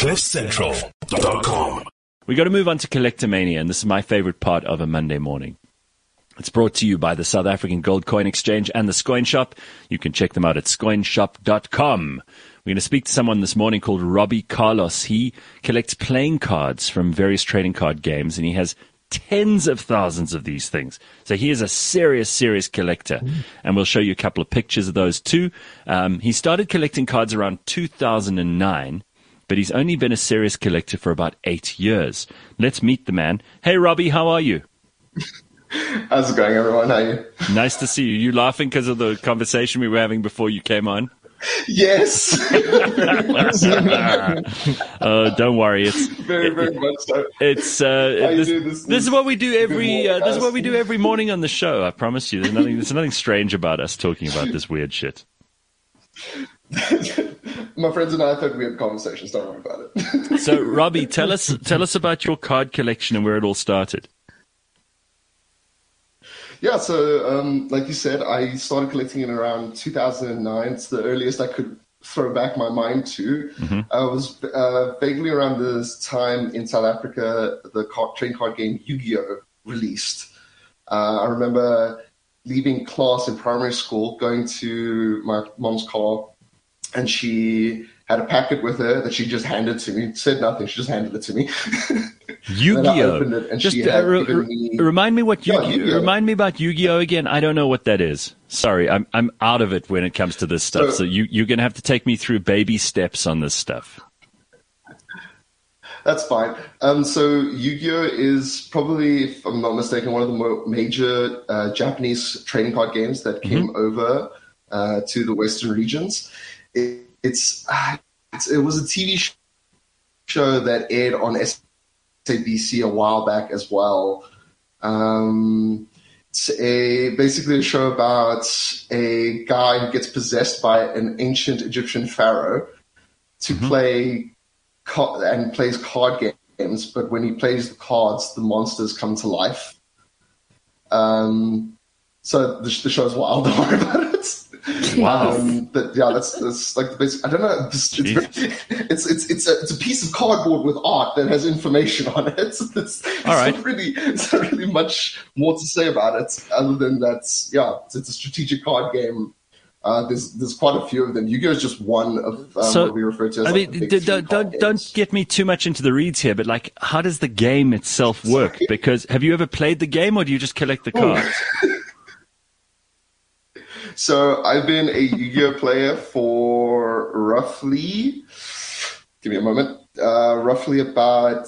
CliffCentral.com. We got to move on to Collectomania, and this is my favorite part of a Monday morning. It's brought to you by the South African Gold Coin Exchange and the Scoin Shop. You can check them out at scoinshop.com. We're going to speak to someone this morning called Robbie Carlos. He collects playing cards from various trading card games, and he has tens of thousands of these things. So he is a serious, serious collector. And we'll show you a couple of pictures of those too. Um, he started collecting cards around 2009, but he's only been a serious collector for about eight years. Let's meet the man. Hey, Robbie, how are you? How's it going, everyone? How are you? Nice to see you. You laughing because of the conversation we were having before you came on? Yes, Oh, don't worry. It's very, very much so. it's uh, this, this- this is what we do every uh, this is what we do every morning on the show. I promise you. There's nothing there's nothing strange about us talking about this weird shit. My friends and I have had weird conversations. Don't worry about it. So, Robbie, tell us tell us about your card collection and where it all started. yeah, so um, like you said, I started collecting in around 2009. It's the earliest I could throw back my mind to. I was uh, vaguely around this time in South Africa, the card, trading card game Yu-Gi-Oh released. Uh, I remember leaving class in primary school, going to my mom's car, and she had a packet with her that she just handed to me. Said nothing. She just handed it to me. Yu-Gi-Oh. it and Just she uh, re- me- remind me what Yu-Gi- Yu-Gi-Oh. remind me about Yu-Gi-Oh again. I don't know what that is. Sorry, I'm I'm out of it when it comes to this stuff. So, So- you you're gonna have to take me through baby steps on this stuff. That's fine. Um, so Yu-Gi-Oh is probably, if I'm not mistaken, one of the more major uh, Japanese trading card games that came over uh, to the Western regions. It, it's, ah, it's it was a TV show that aired on SABC a while back as well. Um, it's a basically a show about a guy who gets possessed by an ancient Egyptian pharaoh to play ca- and plays card games, but when he plays the cards, the monsters come to life. Um, so the, the show's wild. Don't worry about it. Wow. Um, but yeah, that's, that's like the basic. I don't know. It's, it's, it's, it's, it's, a, it's a piece of cardboard with art that has information on it. It's, it's, All right. not really, it's not really much more to say about it other than that's yeah, it's, it's a strategic card game. Uh, there's there's quite a few of them. Yu-Gi-Oh is just one of um, So, what we refer to as I mean, d- big don't card don't get me too much into the reads here, but like, how does the game itself work? Because have you ever played the game, or do you just collect the Oh. cards? So I've been a Yu-Gi-Oh player for roughly, give me a moment, uh, roughly about,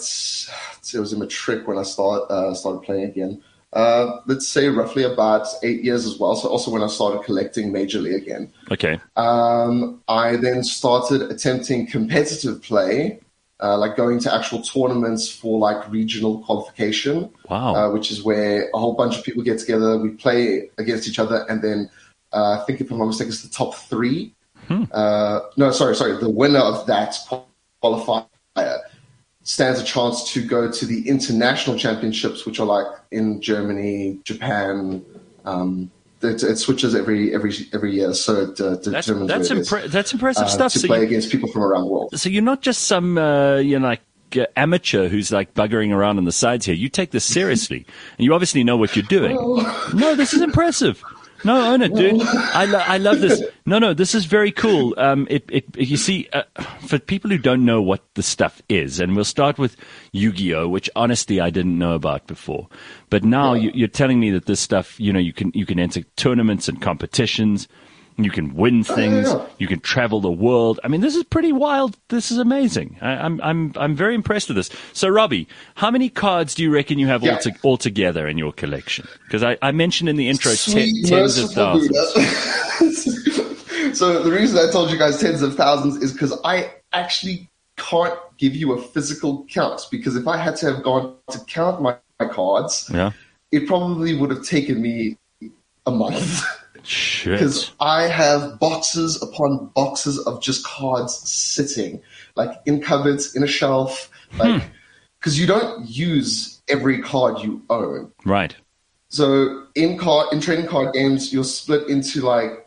it was in matric when I start, uh, started playing again. Uh, let's say roughly about eight years as well. So also when I started collecting majorly again. Okay, Um, I then started attempting competitive play, uh, like going to actual tournaments for like regional qualification wow, uh, which is where a whole bunch of people get together. We play against each other, and then uh, I think, if I'm not mistaken, it's the top three. Uh, no, sorry, sorry. The winner of that qualifier stands a chance to go to the international championships, which are like in Germany, Japan. Um, it, it switches every every every year, so it uh, that's determines that's where it is, impre- that's impressive uh, stuff. to So play you, against people from around the world. so you're not just some uh, you know like uh, amateur who's like buggering around on the sides here. You take this seriously, and you obviously know what you're doing. No, this is impressive. No, own it, dude. I, lo- I love this. No, no, this is very cool. Um, it, it, you see, uh, for people who don't know what the stuff is, and we'll start with Yu-Gi-Oh, which honestly I didn't know about before. But now you, you're telling me that this stuff, you know, you can you can enter tournaments and competitions, you can win things, yeah. you can travel the world. I mean, this is pretty wild. This is amazing. I, I'm I'm I'm very impressed with this. So, Robbie, how many cards do you reckon you have Yeah. all, to, all together in your collection? Because I, I mentioned in the intro ten, Sweet tens of thousands. So the reason I told you guys tens of thousands is because I actually can't give you a physical count because if I had to have gone to count my, my cards, Yeah. it probably would have taken me a month. Shit. because I have boxes upon boxes of just cards sitting, like in cupboards, in a shelf, like because you don't use every card you own. Right. So in card in trading card games, you're split into like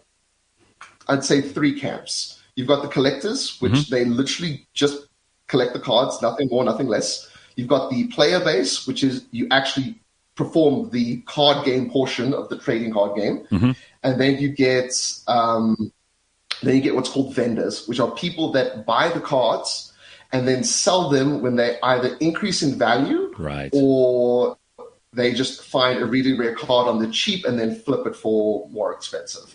I'd say three camps. You've got the collectors, which they literally just collect the cards, nothing more, nothing less. You've got the player base, which is you actually perform the card game portion of the trading card game, Mm-hmm. And then you get um, then you get what's called vendors, which are people that buy the cards and then sell them when they either increase in value Right. or they just find a really rare card on the cheap and then flip it for more expensive.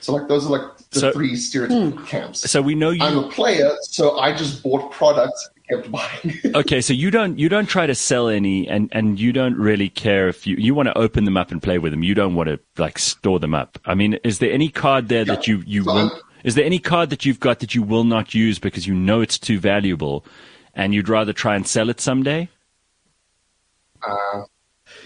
So like those are like the So- three stereotypical camps. So we know you. I'm a player, so I just bought products kept buying. Okay, so you don't you don't try to sell any, and and you don't really care if you you want to open them up and play with them. You don't want to like store them up. I mean, is there any card there that you you So will, I'm- is there any card that you've got that you will not use because you know it's too valuable, and you'd rather try and sell it someday? Uh,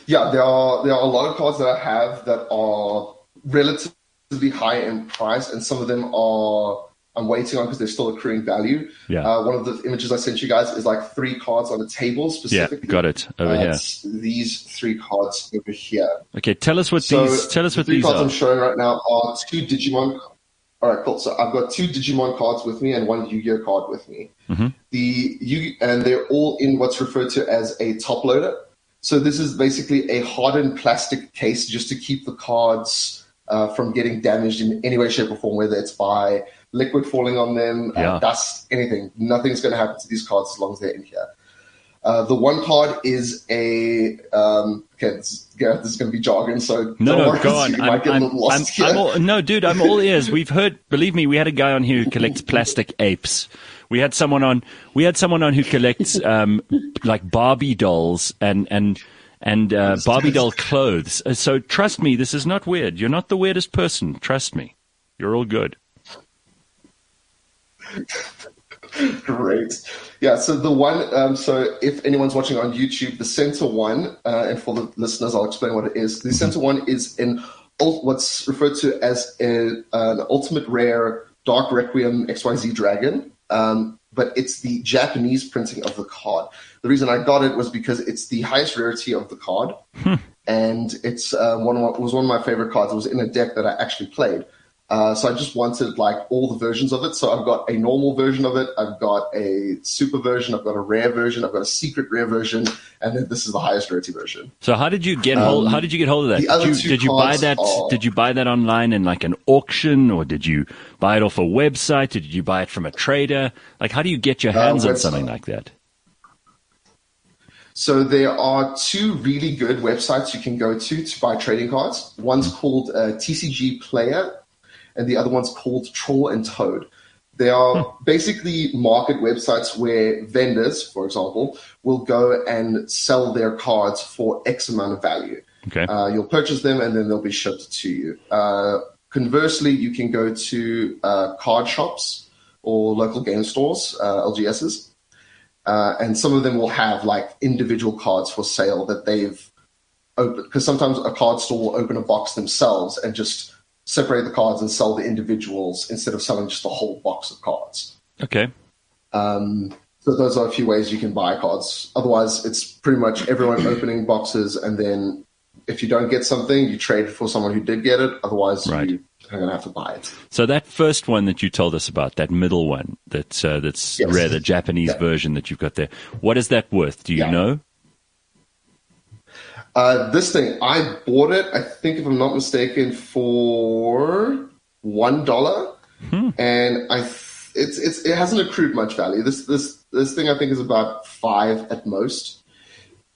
yeah, there are there are a lot of cards that I have that are relatively high in price, and some of them are I'm waiting on because they're still accruing value. Yeah. Uh, one of the images I sent you guys is like three cards on a table specifically. Yeah, got it over Uh, here. these three cards over here. Okay, tell us what So these tell us the what three these cards are. I'm showing right now are two Digimon. All right, cool. So I've got two Digimon cards with me and one Yu-Gi-Oh card with me. Mm-hmm. The Yu and they're all in what's referred to as a top loader. So this is basically a hardened plastic case just to keep the cards uh, from getting damaged in any way, shape, or form, whether it's by liquid falling on them, Yeah. uh, dust, anything. Nothing's going to happen to these cards as long as they're in here. Uh, the one card is a um, okay. This, Gareth, this is going to be jargon, so No, no, go on. You I'm, might get a I'm, little lost I'm. I'm all, no, dude, I'm all ears. We've heard, believe me, we had a guy on here who collects plastic apes. We had someone on, we had someone on who collects, um, like Barbie dolls and, and, and, uh, Barbie doll clothes. Uh, So trust me, this is not weird. You're not the weirdest person. Trust me. You're all good. Great. Yeah, so the one, um, so if anyone's watching on YouTube, the center one, uh, and for the listeners, I'll explain what it is. The center one is an ult- what's referred to as a, an ultimate rare Dark Requiem XYZ dragon, um, but it's the Japanese printing of the card. The reason I got it was because it's the highest rarity of the card, and it's uh, one of my, was one of my favorite cards. It was in a deck that I actually played. Uh, so I just wanted like all the versions of it. So I've got a normal version of it, I've got a super version, I've got a rare version, I've got a secret rare version, and then this is the highest rarity version. So how did you get hold? How did you get hold of that? Um, did you, did you buy that? are- Did you buy that online in like an auction, or did you buy it off a website? Did you buy it from a trader? Like, how do you get your hands on something like that? So there are two really good websites you can go to to buy trading cards. One's called uh, TCG Player, and the other one's called Troll and Toad. They are basically market websites where vendors, for example, will go and sell their cards for X amount of value. Okay. Uh, you'll purchase them and then they'll be shipped to you. Uh, conversely, you can go to uh, card shops or local game stores, uh, LGSs, uh, and some of them will have like individual cards for sale that they've opened. Because sometimes a card store will open a box themselves and just separate the cards and sell the individuals instead of selling just a whole box of cards. Okay. Um, so those are a few ways you can buy cards. Otherwise, it's pretty much everyone opening boxes, and then if you don't get something, you trade for someone who did get it. Otherwise, Right. you are going to have to buy it. So that first one that you told us about, that middle one, that uh, that's Yes. rare, the Japanese Yeah. version that you've got there. What is that worth? Do you Yeah. know? Uh, this thing, I bought it. I think, if I'm not mistaken, for one dollar, and I th- it's it's it hasn't accrued much value. This this this thing I think is about five at most.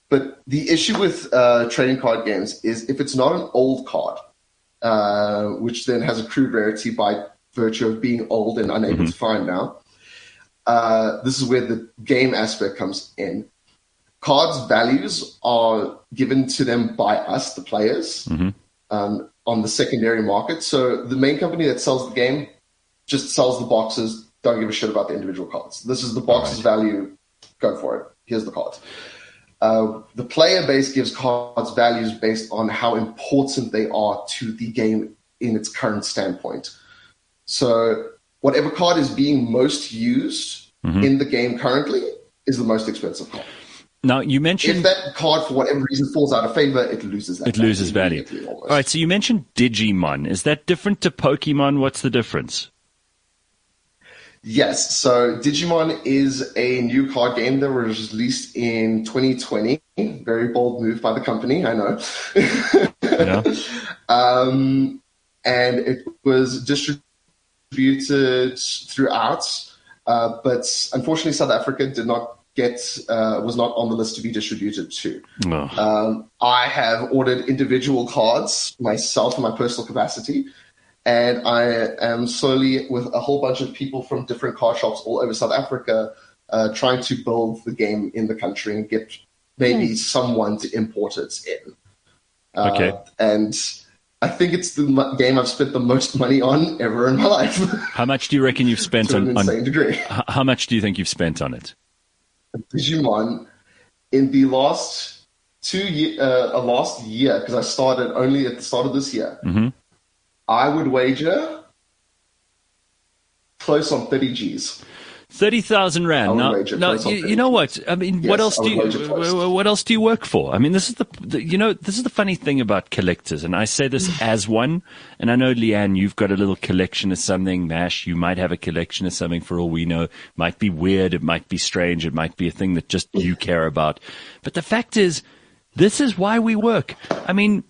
But the issue with uh, trading card games is if it's not an old card, uh, which then has accrued rarity by virtue of being old and unable to find now. Uh, this is where the game aspect comes in. Cards' values are given to them by us, the players, um, on the secondary market. So the main company that sells the game just sells the boxes, don't give a shit about the individual cards. This is the box's value, go for it. Here's the cards. Uh, the player base gives cards values based on how important they are to the game in its current standpoint. So, whatever card is being most used in the game currently is the most expensive card. Now you mentioned If that card, for whatever reason, falls out of favor, it loses that. it loses value. All right. So you mentioned Digimon. Is that different to Pokemon? What's the difference? Yes, so Digimon is a new card game that was released in 2020. Very bold move by the company, I know. yeah. um, and it was distributed throughout, uh, but unfortunately, South Africa did not get uh, was not on the list to be distributed to. Oh. Um, I have ordered individual cards myself in my personal capacity, and I am slowly with a whole bunch of people from different card shops all over South Africa uh, trying to build the game in the country and get maybe mm. someone to import it in. Uh, okay, and. I think it's the game I've spent the most money on ever in my life. How much do you reckon you've spent to on? An insane on, degree. How much do you think you've spent on it? Digimon in the last two year, uh, last year because I started only at the start of this year. Mm-hmm. I would wager close on thirty G's. Thirty thousand rand. Now, now you, you, know what? I mean, yes, what else do you? What else do you work for? I mean, this is the, the, you know this is the funny thing about collectors, and I say this as one. And I know Leanne, you've got a little collection of something. Mash, you might have a collection of something. For all we know, it might be weird, it might be strange, it might be a thing that just you care about. But the fact is, this is why we work. I mean,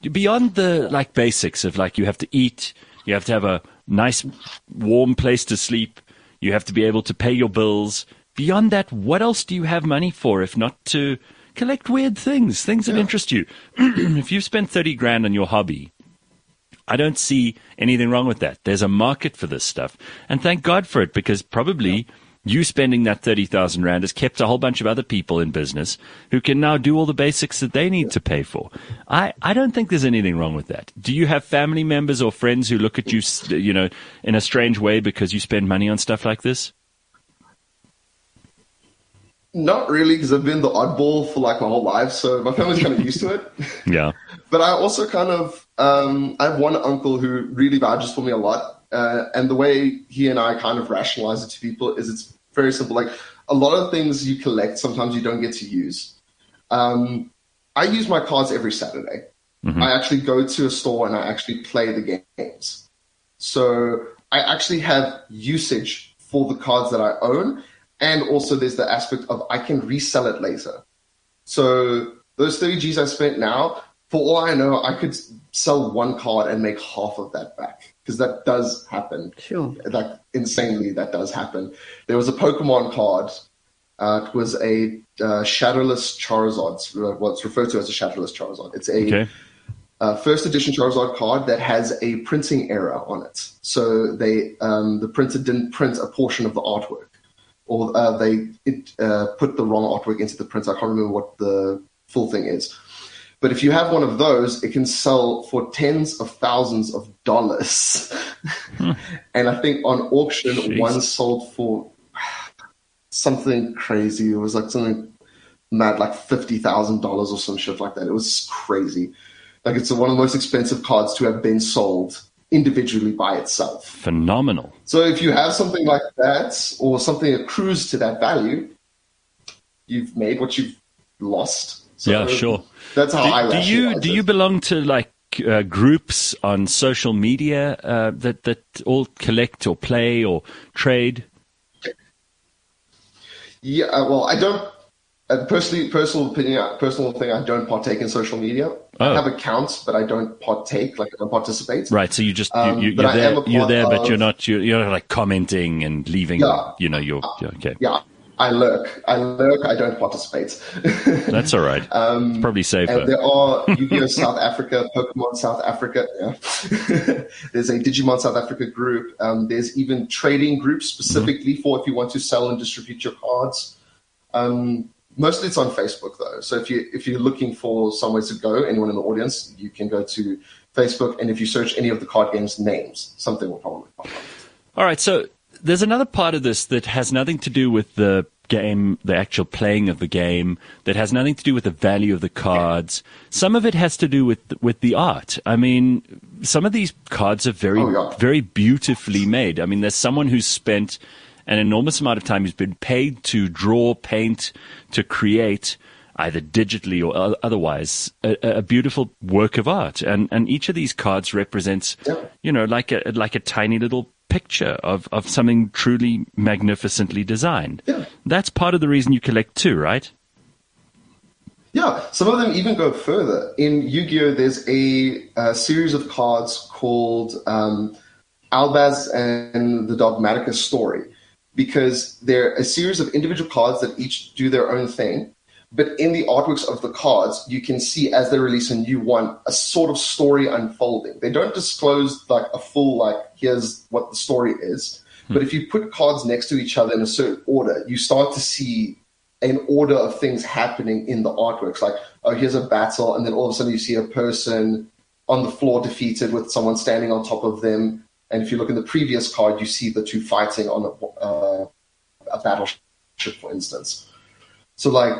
beyond the like basics of like you have to eat, you have to have a nice warm place to sleep you have to be able to pay your bills. Beyond that, what else do you have money for if not to collect weird things, things that yeah. interest you? if you've spent 30 grand on your hobby, I don't see anything wrong with that. There's a market for this stuff. And thank God for it because probably yeah you spending that 30,000 Rand has kept a whole bunch of other people in business who can now do all the basics that they need to pay for. I, I don't think there's anything wrong with that. Do you have family members or friends who look at you, you know, in a strange way because you spend money on stuff like this? Not really, because I've been the oddball for like my whole life, so my family's kind of used to it. Yeah. but I also kind of, um, I have one uncle who really vouches for me a lot, uh, and the way he and I kind of rationalize it to people is it's very simple. Like a lot of things you collect, sometimes you don't get to use. Um, I use my cards every Saturday. Mm-hmm. I actually go to a store and I actually play the games. So I actually have usage for the cards that I own. And also there's the aspect of I can resell it later. So those 30 G's I spent now, for all I know, I could sell one card and make half of that back because that does happen. Sure. Like insanely, that does happen. There was a Pokemon card. Uh, it was a uh, shadowless Charizard. Well, it's referred to as a shadowless Charizard. It's a okay. uh, first edition Charizard card that has a printing error on it. So they um, the printer didn't print a portion of the artwork, or uh, they it, uh, put the wrong artwork into the printer. I can't remember what the full thing is. But if you have one of those, it can sell for tens of thousands of dollars. Hmm. and I think on auction, Jeez. one sold for something crazy. It was like something mad, like $50,000 or some shit like that. It was crazy. Like it's one of the most expensive cards to have been sold individually by itself. Phenomenal. So if you have something like that or something accrues to that value, you've made what you've lost. So yeah, sure. That's how do, I. Do you do you belong to like uh, groups on social media uh, that that all collect or play or trade? Yeah, uh, well, I don't. Uh, personally, personal opinion, uh, personal thing. I don't partake in social media. Oh. I have accounts, but I don't partake, like I don't participate. Right. So you just um, you, are there, you're there, but you're not you're, you're like commenting and leaving. Yeah, you know, you're okay. Yeah, I lurk. I lurk. I don't participate. That's all right. um, probably safer. there are Yu-Gi-Oh! South Africa, Pokemon South Africa. Yeah. there's a Digimon South Africa group. Um, there's even trading groups specifically mm-hmm. for if you want to sell and distribute your cards. Um, mostly it's on Facebook though. So if you if you're looking for somewhere to go, anyone in the audience, you can go to Facebook, and if you search any of the card games names, something will probably pop up. All right. So there's another part of this that has nothing to do with the game, the actual playing of the game, that has nothing to do with the value of the cards. Some of it has to do with with the art. I mean, some of these cards are very, oh, yeah. very beautifully made. I mean, there's someone who's spent an enormous amount of time, who's been paid to draw, paint, to create either digitally or otherwise, a, a, beautiful work of art. And and each of these cards represents, yeah. you know, like a like a tiny little picture of, of something truly magnificently designed. Yeah. That's part of the reason you collect too, right? Yeah, some of them even go further. In Yu Gi Oh!, there's a, a, series of cards called um, Albaz and the Dogmatika Story, because they're a series of individual cards that each do their own thing. But in the artworks of the cards, you can see as they release a new one, a sort of story unfolding. They don't disclose like a full, like, here's what the story is. Hmm. But if you put cards next to each other in a certain order, you start to see an order of things happening in the artworks. Like, oh, here's a battle, and then all of a sudden you see a person on the floor defeated with someone standing on top of them. And if you look in the previous card, you see the two fighting on a, uh, a battleship, for instance. So, like,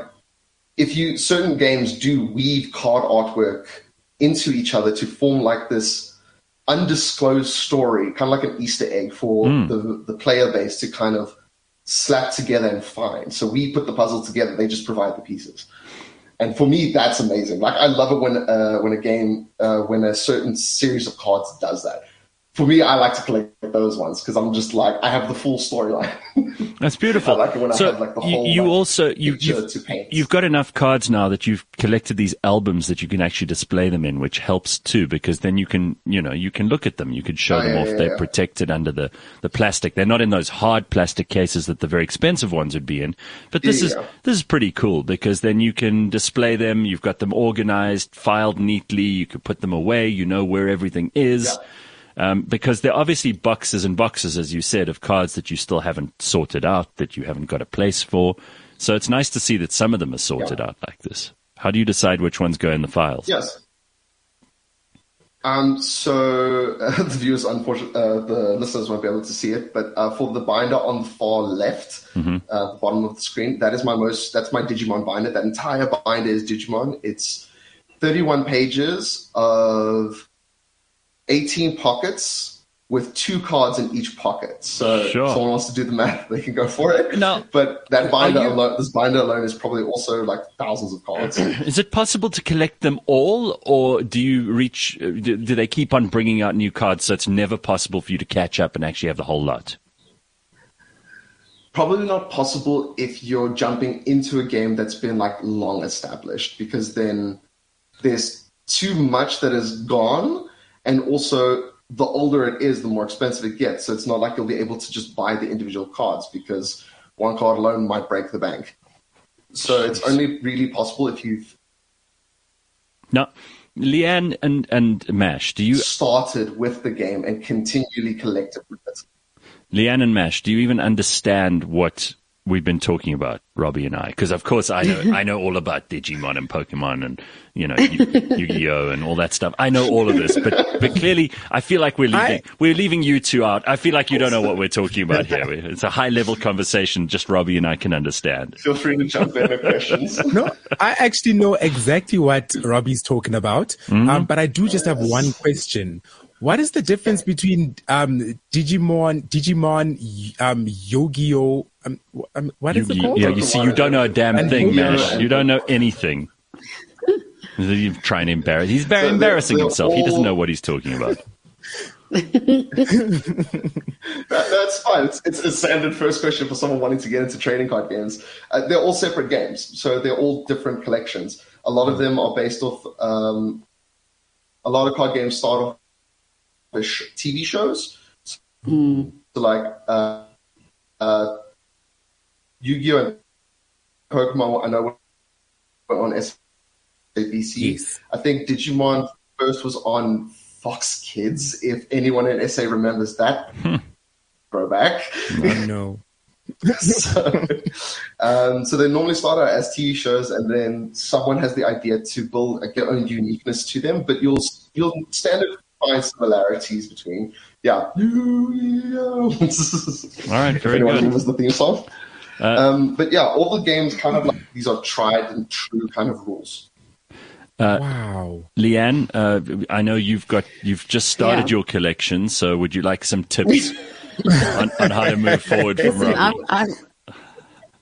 if you certain games do weave card artwork into each other to form like this undisclosed story, kind of like an Easter egg for mm. the the player base to kind of slap together and find. So we put the puzzle together; they just provide the pieces. And for me, that's amazing. Like I love it when uh, when a game uh, when a certain series of cards does that for me, I like to collect those ones because I'm just like I have the full storyline. That's beautiful. I like it when so I have like the whole. You, like, also you you've, you've got enough cards now that you've collected these albums that you can actually display them in, which helps too because then you can you know you can look at them, you can show oh, them yeah, off. Yeah, They're yeah. protected under the the plastic. They're not in those hard plastic cases that the very expensive ones would be in. But this is this is pretty cool because then you can display them. You've got them organized, filed neatly. You can put them away. You know where everything is. Um, because there are obviously boxes and boxes, as you said, of cards that you still haven't sorted out, that you haven't got a place for. So it's nice to see that some of them are sorted yeah. out like this. How do you decide which ones go in the files? Yes. Um, so uh, the viewers, unfortunately, uh, the listeners won't be able to see it, but uh, for the binder on the far left, mm-hmm. Uh, the bottom of the screen, that is my most. That's my Digimon binder. That entire binder is Digimon. It's 31 pages of 18 pockets with two cards in each pocket. So sure. if someone wants to do the math, they can go for it. No, but that binder you, alone, this binder alone is probably also like thousands of cards. Is it possible to collect them all, or do you reach? Uh, do, do they keep on bringing out new cards, so it's never possible for you to catch up and actually have the whole lot? Probably not possible if you're jumping into a game that's been like long established, because then there's too much that is gone and also, the older it is, the more expensive it gets. So it's not like you'll be able to just buy the individual cards because one card alone might break the bank. So it's only really possible if you've. Now, Leanne and, and Mash, do you. Started with the game and continually collected with it. Leanne and Mash, do you even understand what we've been talking about, Robbie and I, because of course I know I know all about Digimon and Pokemon and you know Yu Gi Oh and all that stuff. I know all of this, but but clearly I feel like we're leaving I, we're leaving you two out. I feel like you don't know what we're talking about here. It's a high level conversation, just Robbie and I can understand. Feel free to jump in with questions. No, I actually know exactly what Robbie's talking about, mm-hmm. um, but I do just have one question. What is the difference between um, Digimon, Digimon, um, Yu-Gi-Oh? Um, um, what is it called? Yeah, you see, you don't know a damn and thing, man. You don't know anything. You're trying to embarrass. He's so embarrassing they're, they're himself. All... He doesn't know what he's talking about. that, that's fine. It's, it's, a standard first question for someone wanting to get into trading card games. Uh, they're all separate games, so they're all different collections. A lot of them are based off. Um, a lot of card games start off TV shows. Mm. So like uh, uh, Yu-Gi-Oh! and Pokemon, I know were on SABC. Yes. I think Digimon first was on Fox Kids. If anyone in SA remembers that, hmm. throwback. Oh, no. so, um, so they normally start out as TV shows, and then someone has the idea to build like, their own uniqueness to them. But you'll you'll standard find similarities between yeah. all right, very good. Remembers the theme song. Uh, um, but yeah, all the games kind of like these are tried and true kind of rules. Uh, wow, Leanne, uh, I know you've got you've just started yeah. your collection, so would you like some tips on, on, how to move forward from Listen, I'm, I'm,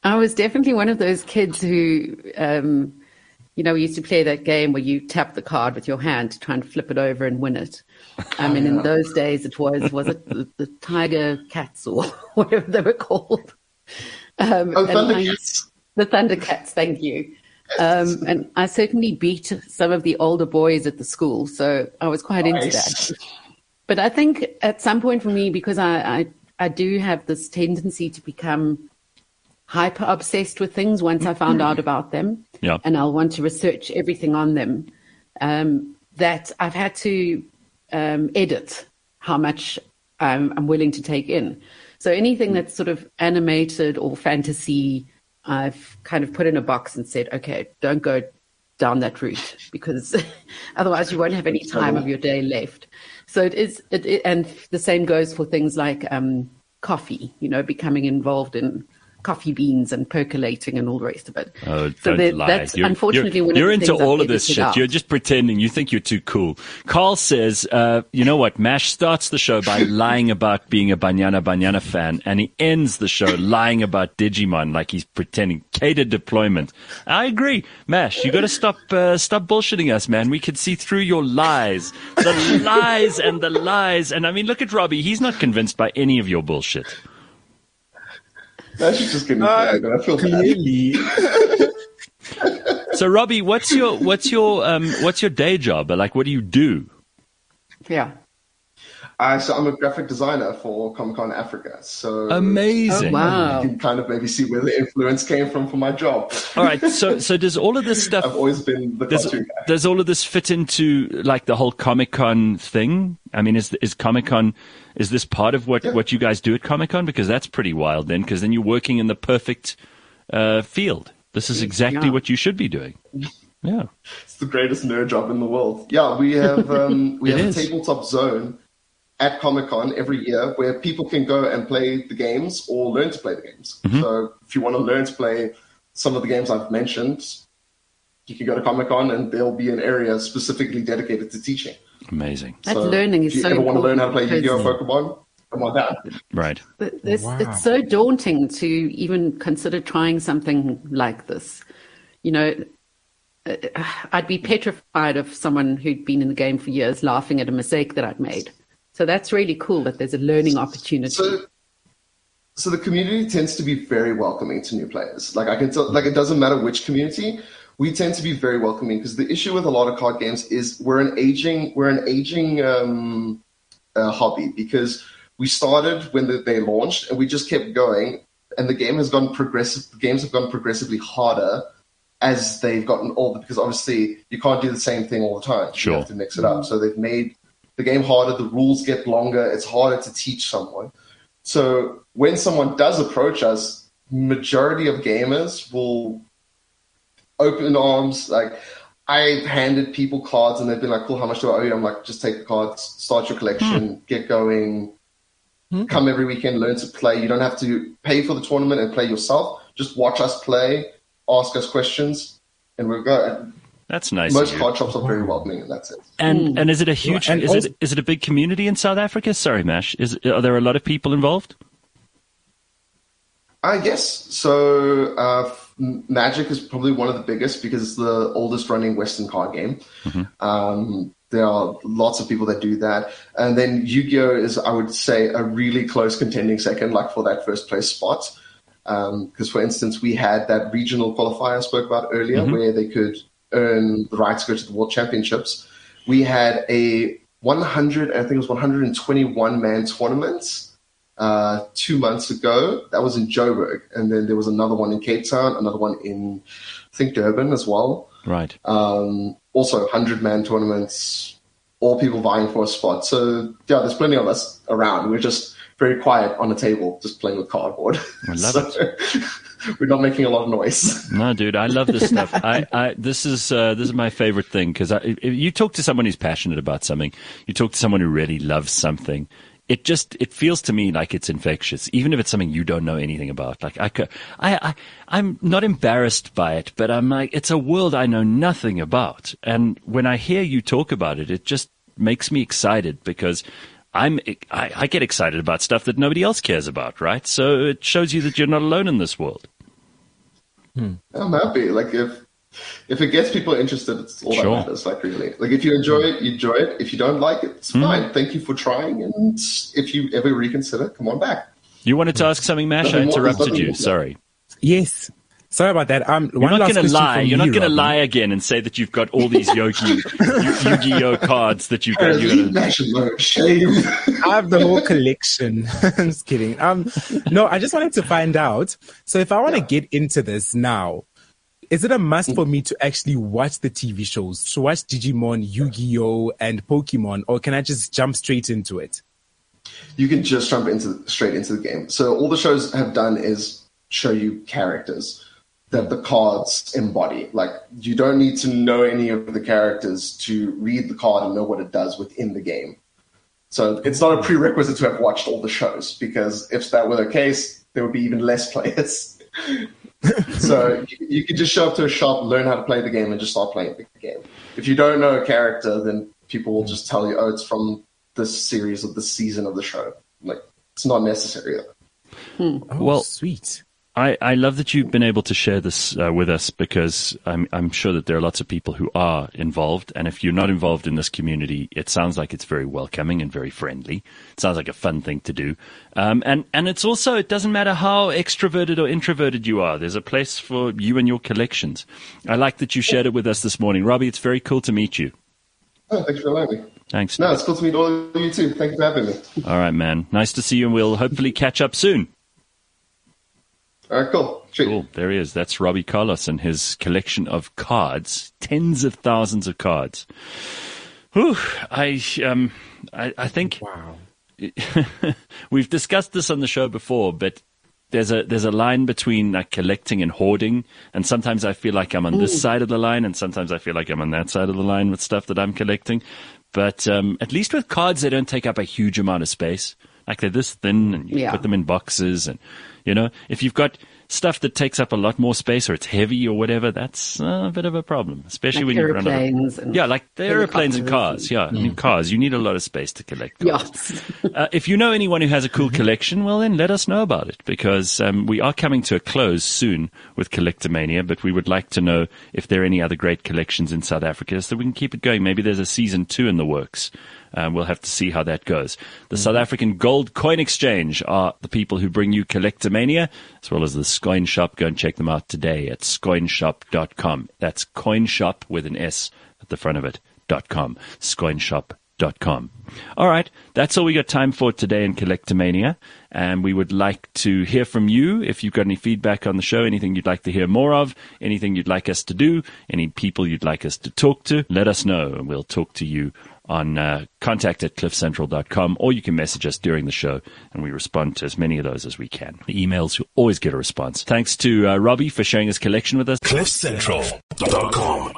i was definitely one of those kids who um, you know, we used to play that game where you tap the card with your hand to try and flip it over and win it. I mean, in those days, it was was it the, the Tiger Cats or whatever they were called. Um, oh, Thundercats. The Thundercats. Thank you. Um, and I certainly beat some of the older boys at the school, so I was quite nice. into that. But I think at some point for me, because I, I, I do have this tendency to become hyper obsessed with things once I found out about them, yeah. and I'll want to research everything on them. Um, that I've had to um, edit how much I'm, I'm willing to take in. So anything that's sort of animated or fantasy I've kind of put in a box and said, okay, don't go down that route because otherwise you won't have any time of your day left. So it is, it, it, and the same goes for things like um, coffee, you know, becoming involved in coffee beans and percolating and all the rest of it. Oh, so don't lie. That's you're, unfortunately you're, you're into all of this shit. Out. You're just pretending. You think you're too cool. Carl says, uh, you know what? Mash starts the show by lying about being a Banyana Banyana fan, and he ends the show lying about Digimon like he's pretending. Catered deployment. I agree. Mash, you got to stop uh, stop bullshitting us, man. We can see through your lies, the lies and the lies. And I mean, look at Robbie. He's not convinced by any of your bullshit. That's just getting uh, I feel clearly. so, Robbie, what's your what's your um, what's your day job? Like, what do you do? Yeah. Uh, so I'm a graphic designer for Comic Con Africa. So amazing! Oh, wow, you can kind of maybe see where the influence came from for my job. all right, so so does all of this stuff? I've always been the does, cartoon guy. Does all of this fit into like the whole Comic Con thing? I mean, is is Comic Con is this part of what, yeah. what you guys do at Comic Con? Because that's pretty wild then, because then you're working in the perfect uh, field. This is exactly yeah. what you should be doing. Yeah. It's the greatest nerd job in the world. Yeah, we have um, we have is. a tabletop zone at Comic Con every year where people can go and play the games or learn to play the games. Mm-hmm. So if you want to learn to play some of the games I've mentioned, you can go to Comic Con and there'll be an area specifically dedicated to teaching. Amazing. That so learning is if you so ever want to learn how to play Yu-Gi-Oh! Pokemon, come on down. Right. This, wow. It's so daunting to even consider trying something like this. You know, uh, I'd be petrified of someone who'd been in the game for years laughing at a mistake that I'd made. So that's really cool that there's a learning opportunity. So, so the community tends to be very welcoming to new players. Like I can tell, like it doesn't matter which community we tend to be very welcoming because the issue with a lot of card games is we're an aging we're an aging um, uh, hobby because we started when the, they launched and we just kept going and the game has gone progressive the games have gone progressively harder as they've gotten older because obviously you can't do the same thing all the time sure. you have to mix it up so they've made the game harder the rules get longer it's harder to teach someone so when someone does approach us majority of gamers will open arms. Like I've handed people cards and they've been like, "Cool, how much do I owe you?" I'm like, "Just take the cards, start your collection, hmm. get going." Hmm. Come every weekend, learn to play. You don't have to pay for the tournament and play yourself. Just watch us play, ask us questions, and we'll go. That's nice. Most card shops are very welcoming in that sense. And and is it a huge? And is also, it is it a big community in South Africa? Sorry, Mash. Is are there a lot of people involved? I guess so. Uh, Magic is probably one of the biggest because it's the oldest running Western card game. Mm-hmm. Um, there are lots of people that do that, and then Yu-Gi-Oh is, I would say, a really close contending second, like for that first place spot. Because, um, for instance, we had that regional qualifier I spoke about earlier, mm-hmm. where they could earn the right to go to the World Championships. We had a 100, I think it was 121 man tournament uh, two months ago. That was in Joburg, and then there was another one in Cape Town, another one in I think Durban as well. Right. Um, also, hundred man tournaments, all people vying for a spot. So yeah, there's plenty of us around. We're just very quiet on a table, just playing with cardboard. I love so, it. we're not making a lot of noise. No, dude, I love this stuff. I, I, this is uh, this is my favorite thing because you talk to someone who's passionate about something, you talk to someone who really loves something, it just it feels to me like it's infectious, even if it's something you don't know anything about. Like I, could, I, I I'm not embarrassed by it, but I'm like it's a world I know nothing about, and when I hear you talk about it, it just makes me excited because I'm I, I get excited about stuff that nobody else cares about, right? So it shows you that you're not alone in this world. Hmm. I'm happy. Like if if it gets people interested, it's all Sure. that matters. Like really, like if you enjoy it, you enjoy it. If you don't like it, it's fine. Thank you for trying, and if you ever reconsider, come on back. You wanted to ask something, Mash? I Nothing more- interrupted you. Sorry. Yes. Sorry about that. Um, You're not going to lie. You're me, not going to lie again and say that you've got all these Yogi, Yu- Yu-Gi-Oh cards that you've got. You're gonna, Shame. I have the whole collection. I'm just kidding. Um, no, I just wanted to find out. So if I want to get into this now, is it a must for me to actually watch the TV shows, to watch Digimon, Yu-Gi-Oh, and Pokemon, or can I just jump straight into it? you can just jump into straight into the game. So all the shows have done is show you characters that the cards embody. Like you don't need to know any of the characters to read the card and know what it does within the game. So it's not a prerequisite to have watched all the shows because if that were the case, there would be even less players. so you, you could just show up to a shop, learn how to play the game, and just start playing the game. If you don't know a character, then people will just tell you, "Oh, it's from this series of the season of the show." Like it's not necessary. Hmm. Oh, Well- sweet. I, I love that you've been able to share this uh, with us because I'm, I'm sure that there are lots of people who are involved. And if you're not involved in this community, it sounds like it's very welcoming and very friendly. It sounds like a fun thing to do. Um, and, and it's also, it doesn't matter how extroverted or introverted you are. There's a place for you and your collections. I like that you shared it with us this morning. Robbie, it's very cool to meet you. Oh, thanks for allowing me. Thanks. No, it's cool to meet all of you too. Thank you for having me. All right, man. Nice to see you and we'll hopefully catch up soon. All right, cool. Cool. There he is. That's Robbie Carlos and his collection of cards, tens of thousands of cards. Whew, I um, I, I think Wow. we've discussed this on the show before, but there's a there's a line between like collecting and hoarding, and sometimes I feel like I'm on this side of the line, and sometimes I feel like I'm on that side of the line with stuff that I'm collecting. But um, at least with cards, they don't take up a huge amount of space. Like they're this thin, and you Yeah. put them in boxes, and you know, if you've got stuff that takes up a lot more space or it's heavy or whatever, that's uh, a bit of a problem, especially Like when you run out of and yeah, like the airplanes and helicopters cars. Yeah, I mean, cars. You need a lot of space to collect. Cards. Yachts. Uh, if you know anyone who has a cool collection, well, then let us know about it because um, we are coming to a close soon with Collectomania, but we would like to know if there are any other great collections in South Africa so that we can keep it going. Maybe there's a season two in the works. Um, we'll have to see how that goes. The South African Gold Coin Exchange are the people who bring you Collectomania, as well as the Scoin Shop. Go and check them out today at scoinshop.com. That's coin shop with an S at the front of it, dot com. Scoinshop.com. All right, that's all we got time for today in Collectomania. And we would like to hear from you if you've got any feedback on the show, anything you'd like to hear more of, anything you'd like us to do, any people you'd like us to talk to, let us know and we'll talk to you on uh, contact at cliffcentral.com or you can message us during the show and we respond to as many of those as we can. The emails, you'll always get a response. Thanks to uh, Robbie for sharing his collection with us. CliffCentral.com.